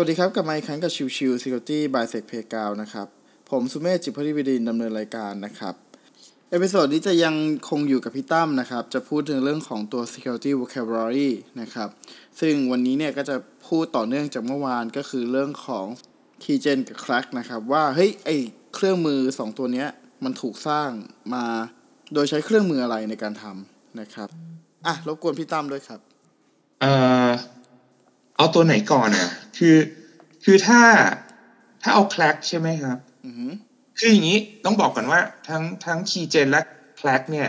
สวัสดีครับกลับมาอีกครั้งกับชิวชิว Security by Sec p a y g r o u n d นะครับ ผมสุเมธจิพริวิดินดำเนินรายการนะครับ Episode นี้จะยังคงอยู่กับพี่ตั้มนะครับ จะพูดถึงเรื่องของตัว Security Vocabulary นะครับ ซึ่งวันนี้เนี่ยก็จะพูดต่อเนื่องจากเมื่อวานก็คือเรื่องของ Keygen กับ Crack นะครับ ว่าเฮ้ยไอเครื่องมือ 2 ตัวเนี้ยมันถูกสร้างมาโดยใช้เครื่องมืออะไรในการทำนะครับอะรบกวนพี่ตั้มด้วยครับเอ่อเอาตัวไหนก่อนอะ คือ คือถ้าถ้าเอาแคลกใช่ไหมครับอือหือคืออย่างนี้ต้องบอกก่อนว่า ทั้งทั้งคีย์เจนและแคลกเนี่ย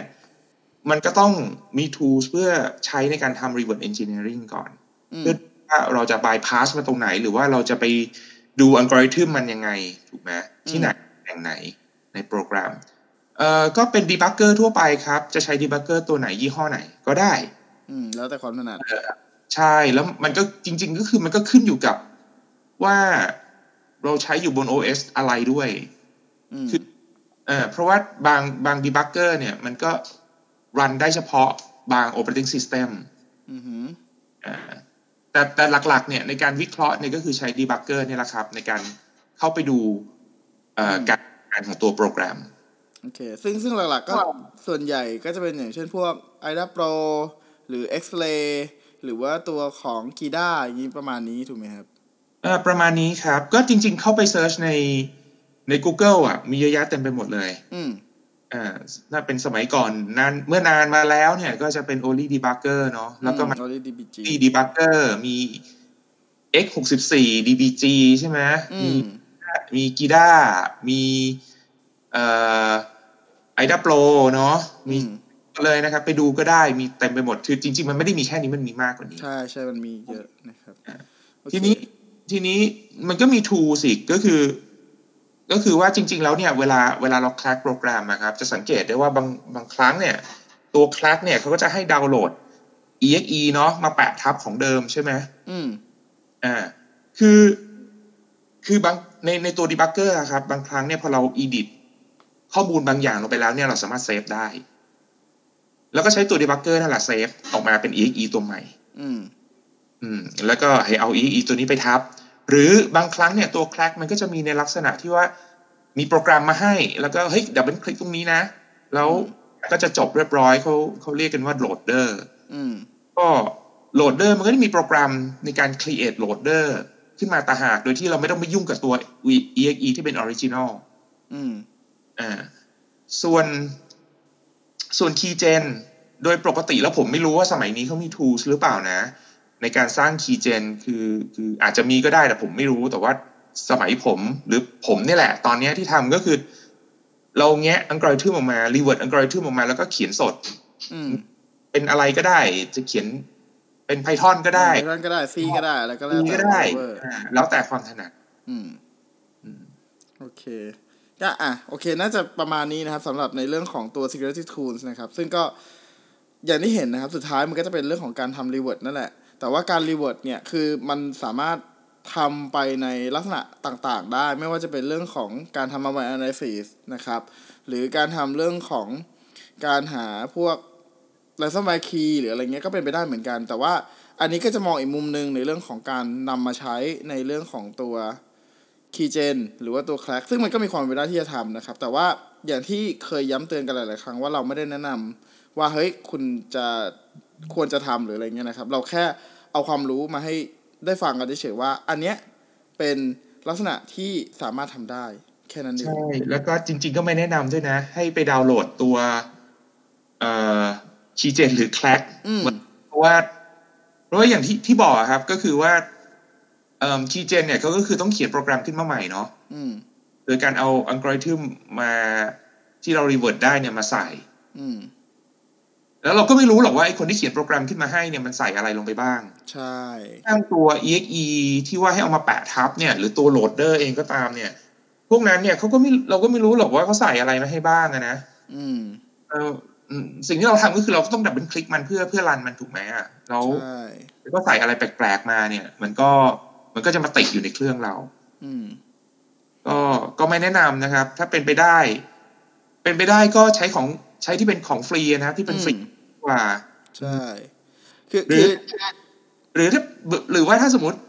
มันก็ต้องมี tools เพื่อใช้ในการทำ reverse engineering ก่อนอืมเพื่อว่าเราจะ bypass มาตรงไหน หรือว่าเราจะไปดูอัลกอริทึมมันยังไง ถูกไหมที่ไหนแห่งไหนในโปรแกรมเอ่อก็เป็น debugger ทั่วไปครับ จะใช้ debugger ตัวไหนยี่ห้อไหนก็ได้ อืม แล้วแต่ความถนัด ใช่แล้วมันก็จริง ๆ ก็คือมันก็ขึ้นอยู่กับว่าเราใช้อยู่บน OS อะไรด้วยอืมคือเอ่อเพราะว่าบางบาง debugger เนี่ย มันก็รันได้เฉพาะบาง operating system อือหืออ่าแต่แต่หลักๆ เนี่ยในการวิเคราะห์เนี่ยก็คือใช้ debugger เนี่ยแหละครับ ในการเข้าไปดูเอ่อการทำงานของตัวโปรแกรม โอเค ซึ่งซึ่งหลักๆ ก็ส่วนใหญ่ก็จะเป็นอย่างเช่นพวก IDA Pro หรือ X-Ray หรือว่าตัวของ Gida อย่างนี้ประมาณนี้ถูกไหมครับเอ่อประมาณนี้ครับ ก็จริง ๆ เข้าไปเซิร์ชในใน Google อะ มีเยอะแยะเต็มไปหมดเลย อืมอ่าถ้าเป็นสมัยก่อนนานเมื่อนานมาแล้วเนี่ย ก็จะเป็น Only Debugger เนาะแล้วก็มาอื Only DBG มี Debugger มี X64 DBG ใช่ไหมอืมีมมี Gida มีเอ่อ IDA Pro เนาะมีอืม เลยนะครับ ไปดูก็ได้มีเต็มไปหมดคือจริง ๆ มันไม่ได้มีแค่นี้มันมีมากกว่านี้ ใช่ใช่มันมีเยอะนะครับอ่าโอเคทีนี้ทีนี้มันก็มี tool สิก็คือ ก็คือว่าจริง ๆ แล้วเนี่ยเวลาเวลาเราคล a กโปรแกรมนะครับ จะสังเกตได้ว่าบางบางครั้งเนี่ย ตัวคล a กเนี่ยเขาก็จะให้ดาวน์โหลด exe เนาะมาแปะทับของเดิมใช่ไหมอืมอ่าคือคือบางในในตัว debugger อะครับ บางครั้งเนี่ยพอเรา edit ข้อมูลบางอย่างลงไปแล้วเนี่ยเราสามารถเซฟได้ แล้วก็ใช้ตัว debugger นั่นแหละเซฟออกมาเป็น exe ตัวใหม่ อืม อืม แล้วก็ให้เอา EE ตัวนี้ไปทับ หรือบางครั้งเนี่ยตัว crack มันก็จะมีในลักษณะที่ว่ามีโปรแกรมมาให้ แล้วก็เฮ้ย double click ตรงนี้นะ แล้วก็จะจบเรียบร้อยเขาเขาเรียกกันว่า loader อืมก็ loader มันก็จะมีโปรแกรมในการ create loader ขึ้นมาตางหาก โดยที่เราไม่ต้องไปยุ่งกับตัว exe ที่เป็น original อืม อ่า ส่วน ส่วน keygen โดยปกติแล้วผมไม่รู้ว่าสมัยนี้เขามี tools หรือเปล่านะ ในการสร้าง keygen คือคืออาจจะมีก็ได้แต่ผมไม่รู้แต่ว่าสมัยผมหรือผมนี่แหละ ตอนเนี้ยที่ทำก็คือ เราแงะอังกฤษทึมออกมา reverse algorithm ออกมาแล้วก็เขียนสดอืมเป็นอะไรก็ได้ จะเขียนเป็น Python ก็ได้นั่นก็ได้ C ก็ได้อะไรก็แล้วมีแต่ก็ได้เวอร์อ่าแล้วแต่ความถนัด อืมอืมโอเค ก็อะโอเค น่าจะประมาณนี้นะครับสำหรับในเรื่องของตัว security tools นะครับ ซึ่งก็อย่างที่เห็นนะครับ สุดท้ายมันก็จะเป็นเรื่องของการทำ reward นั่นแหละ แต่ว่าการ reward เนี่ยคือมันสามารถทำไปในลักษณะต่างๆ ได้ ไม่ว่าจะเป็นเรื่องของการทำ malware analysis นะครับ หรือการทำเรื่องของการหาพวก ransomware key หรืออะไรเงี้ยก็เป็นไปได้เหมือนกัน แต่ว่าอันนี้ก็จะมองอีกมุมหนึ่งในเรื่องของการนำมาใช้ในเรื่องของตัว Keygen หรือว่าตัว Crack ซึ่งมันก็มีความเป็นไปได้ที่จะทำนะครับ แต่ว่าอย่างที่เคยย้ำเตือนกันหลาย ๆ ครั้งว่าเราไม่ได้แนะนำว่าเฮ้ยคุณจะควรจะทำหรืออะไรเงี้ยนะครับ เราแค่เอาความรู้มาให้ได้ฟังกันเฉยๆว่า อันเนี้ยเป็นลักษณะที่สามารถทำได้ แค่นั้นเองใช่แล้วก็จริง ๆ ก็ไม่แนะนำด้วยนะ ให้ไปดาวน์โหลดตัวเอ่อ keygen หรือ crack อืมเพราะว่าเพราะว่าอย่างที่ที่บอกอะครับก็คือว่า เอ่อ keygen เนี่ยเขาก็คือต้องเขียนโปรแกรมขึ้นมาใหม่เนาะอืมโดยการเอาอัลกอริทึมมาที่เรารีเวิร์ดได้เนี่ยมาใส่อืมแล้วเราก็ไม่รู้หรอกว่าไอ้คนที่เขียนโปรแกรมขึ้นมาให้เนี่ยมันใส่อะไรลงไปบ้าง ใช่ทั้งตัว exe ที่ว่าให้เอามาแปะทับเนี่ย หรือตัว loader เองก็ตามเนี่ย พวกนั้นเนี่ยเขาก็ไม่เราก็ไม่รู้หรอกว่าเขาใส่อะไรมาให้บ้างอะนะอืมเอออืมสิ่งที่เราทำก็คือเราก็ต้อง double click มันเพื่อเพื่อ run มันถูกไหมอะแล้วใช่ก็ใส่อะไรแปลกๆมาเนี่ย มันก็ มันก็จะมาติดอยู่ในเครื่องเรา อืมก็ก็ไม่แนะนำนะครับ ถ้าเป็นไปได้ เป็นไปได้ก็ใช้ของใช้ที่เป็นของฟรีนะครับที่เป็นฟรีอืมกว่า ใช่ คือหรือคือหรือถ้าหรือว่าถ้าสมมติ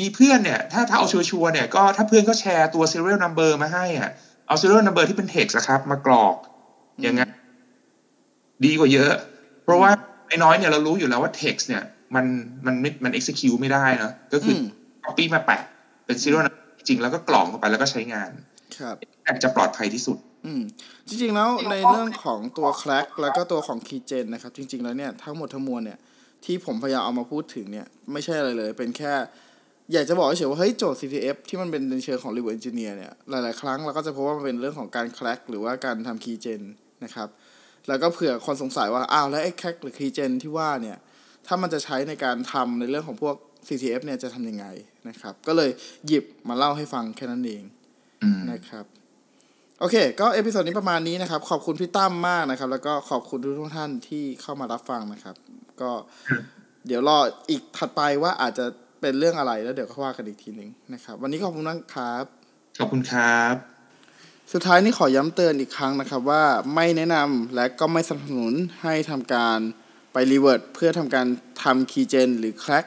มีเพื่อนเนี่ย ถ้าถ้าเอาชัวร์ๆเนี่ยก็ถ้าเพื่อนก็แชร์ตัว serial number มาให้อะเอา serial number ที่เป็น text อะครับ มากรอก อย่างงั้นดีกว่าเยอะ เพราะว่าไอ้น้อยเนี่ยเรารู้อยู่แล้วว่า text เนี่ย มันมันไม่มัน execute ไม่ได้นะก็คืออม copy มาแปะเป็น serial number จริงๆแล้วก็กรอกเข้าไปแล้วก็ใช้งาน ครับอาจจะปลอดภัยที่สุด อืม จริง ๆ แล้วในเรื่องของตัว Clack แล้วก็ตัวของ Keygen นะครับ จริง ๆ แล้วเนี่ยทั้งหมดทั้งมวลเนี่ย ที่ผมพยายามเอามาพูดถึงเนี่ย ไม่ใช่อะไรเลย เป็นแค่ อยากจะบอกเฉยๆว่า เฮ้ย โจทย์ CTF ที่มันเป็นในเชิงของ Reward Engineer เนี่ย หลาย ๆ ครั้งเราก็จะพบว่ามันเป็นเรื่องของการ Clack หรือว่าการทำ Keygen นะครับ แล้วก็เผื่อคนสงสัยว่า อ้าวแล้วไอ้ crack หรือ keygen ที่ว่าเนี่ย ถ้ามันจะใช้ในการทำในเรื่องของพวก CTF เนี่ยจะทำยังไงนะครับ ก็เลยหยิบมาเล่าให้ฟังแค่นั้นเองอืมนะครับ โอเค ก็ episode นี้ประมาณนี้นะครับ ขอบคุณพี่ตั้มมากนะครับ แล้วก็ขอบคุณทุกท่านที่เข้ามารับฟังนะครับ ก็เดี๋ยวรอ EP ถัดไปว่าอาจจะเป็นเรื่องอะไรแล้วเดี๋ยวก็ว่ากันอีกทีหนึ่งนะครับ วันนี้ขอบคุณมากครับ ขอบคุณครับ สุดท้ายนี้ขอย้ำเตือนอีกครั้งนะครับว่าไม่แนะนำและก็ไม่สนับสนุนให้ทำการ ไปรีเวิร์ดเพื่อทำการทำ keygen หรือ crack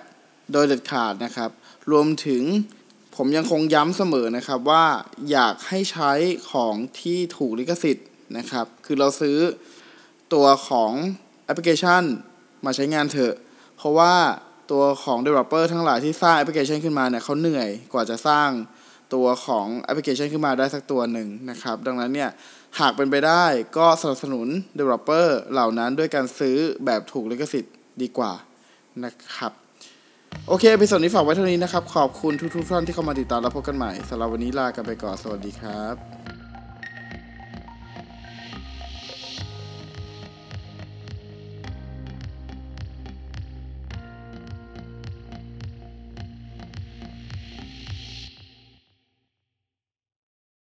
โดยเด็ดขาดนะครับ รวมถึงผมยังคงย้ำเสมอนะครับว่าอยากให้ใช้ของที่ถูกลิขสิทธิ์นะครับ คือเราซื้อตัวของแอปพลิเคชันมาใช้งานเถอะ เพราะว่าตัวของ developer ทั้งหลายที่สร้างแอปพลิเคชันขึ้นมาเนี่ยเขาเหนื่อยกว่าจะสร้างตัวของแอปพลิเคชันขึ้นมาได้สักตัวหนึ่งนะครับ ดังนั้นเนี่ย หากเป็นไปได้ก็สนับสนุน developer เหล่านั้นด้วยการซื้อแบบถูกลิขสิทธิ์ดีกว่านะครับ โอเคพิสดนี้ฝากไว้เท่านี้นะครับ ขอบคุณทุกๆท่านที่เข้ามาติดตามและพบกันใหม่สำหรับวันนี้ลากันไปก่อน สวัสดีครับ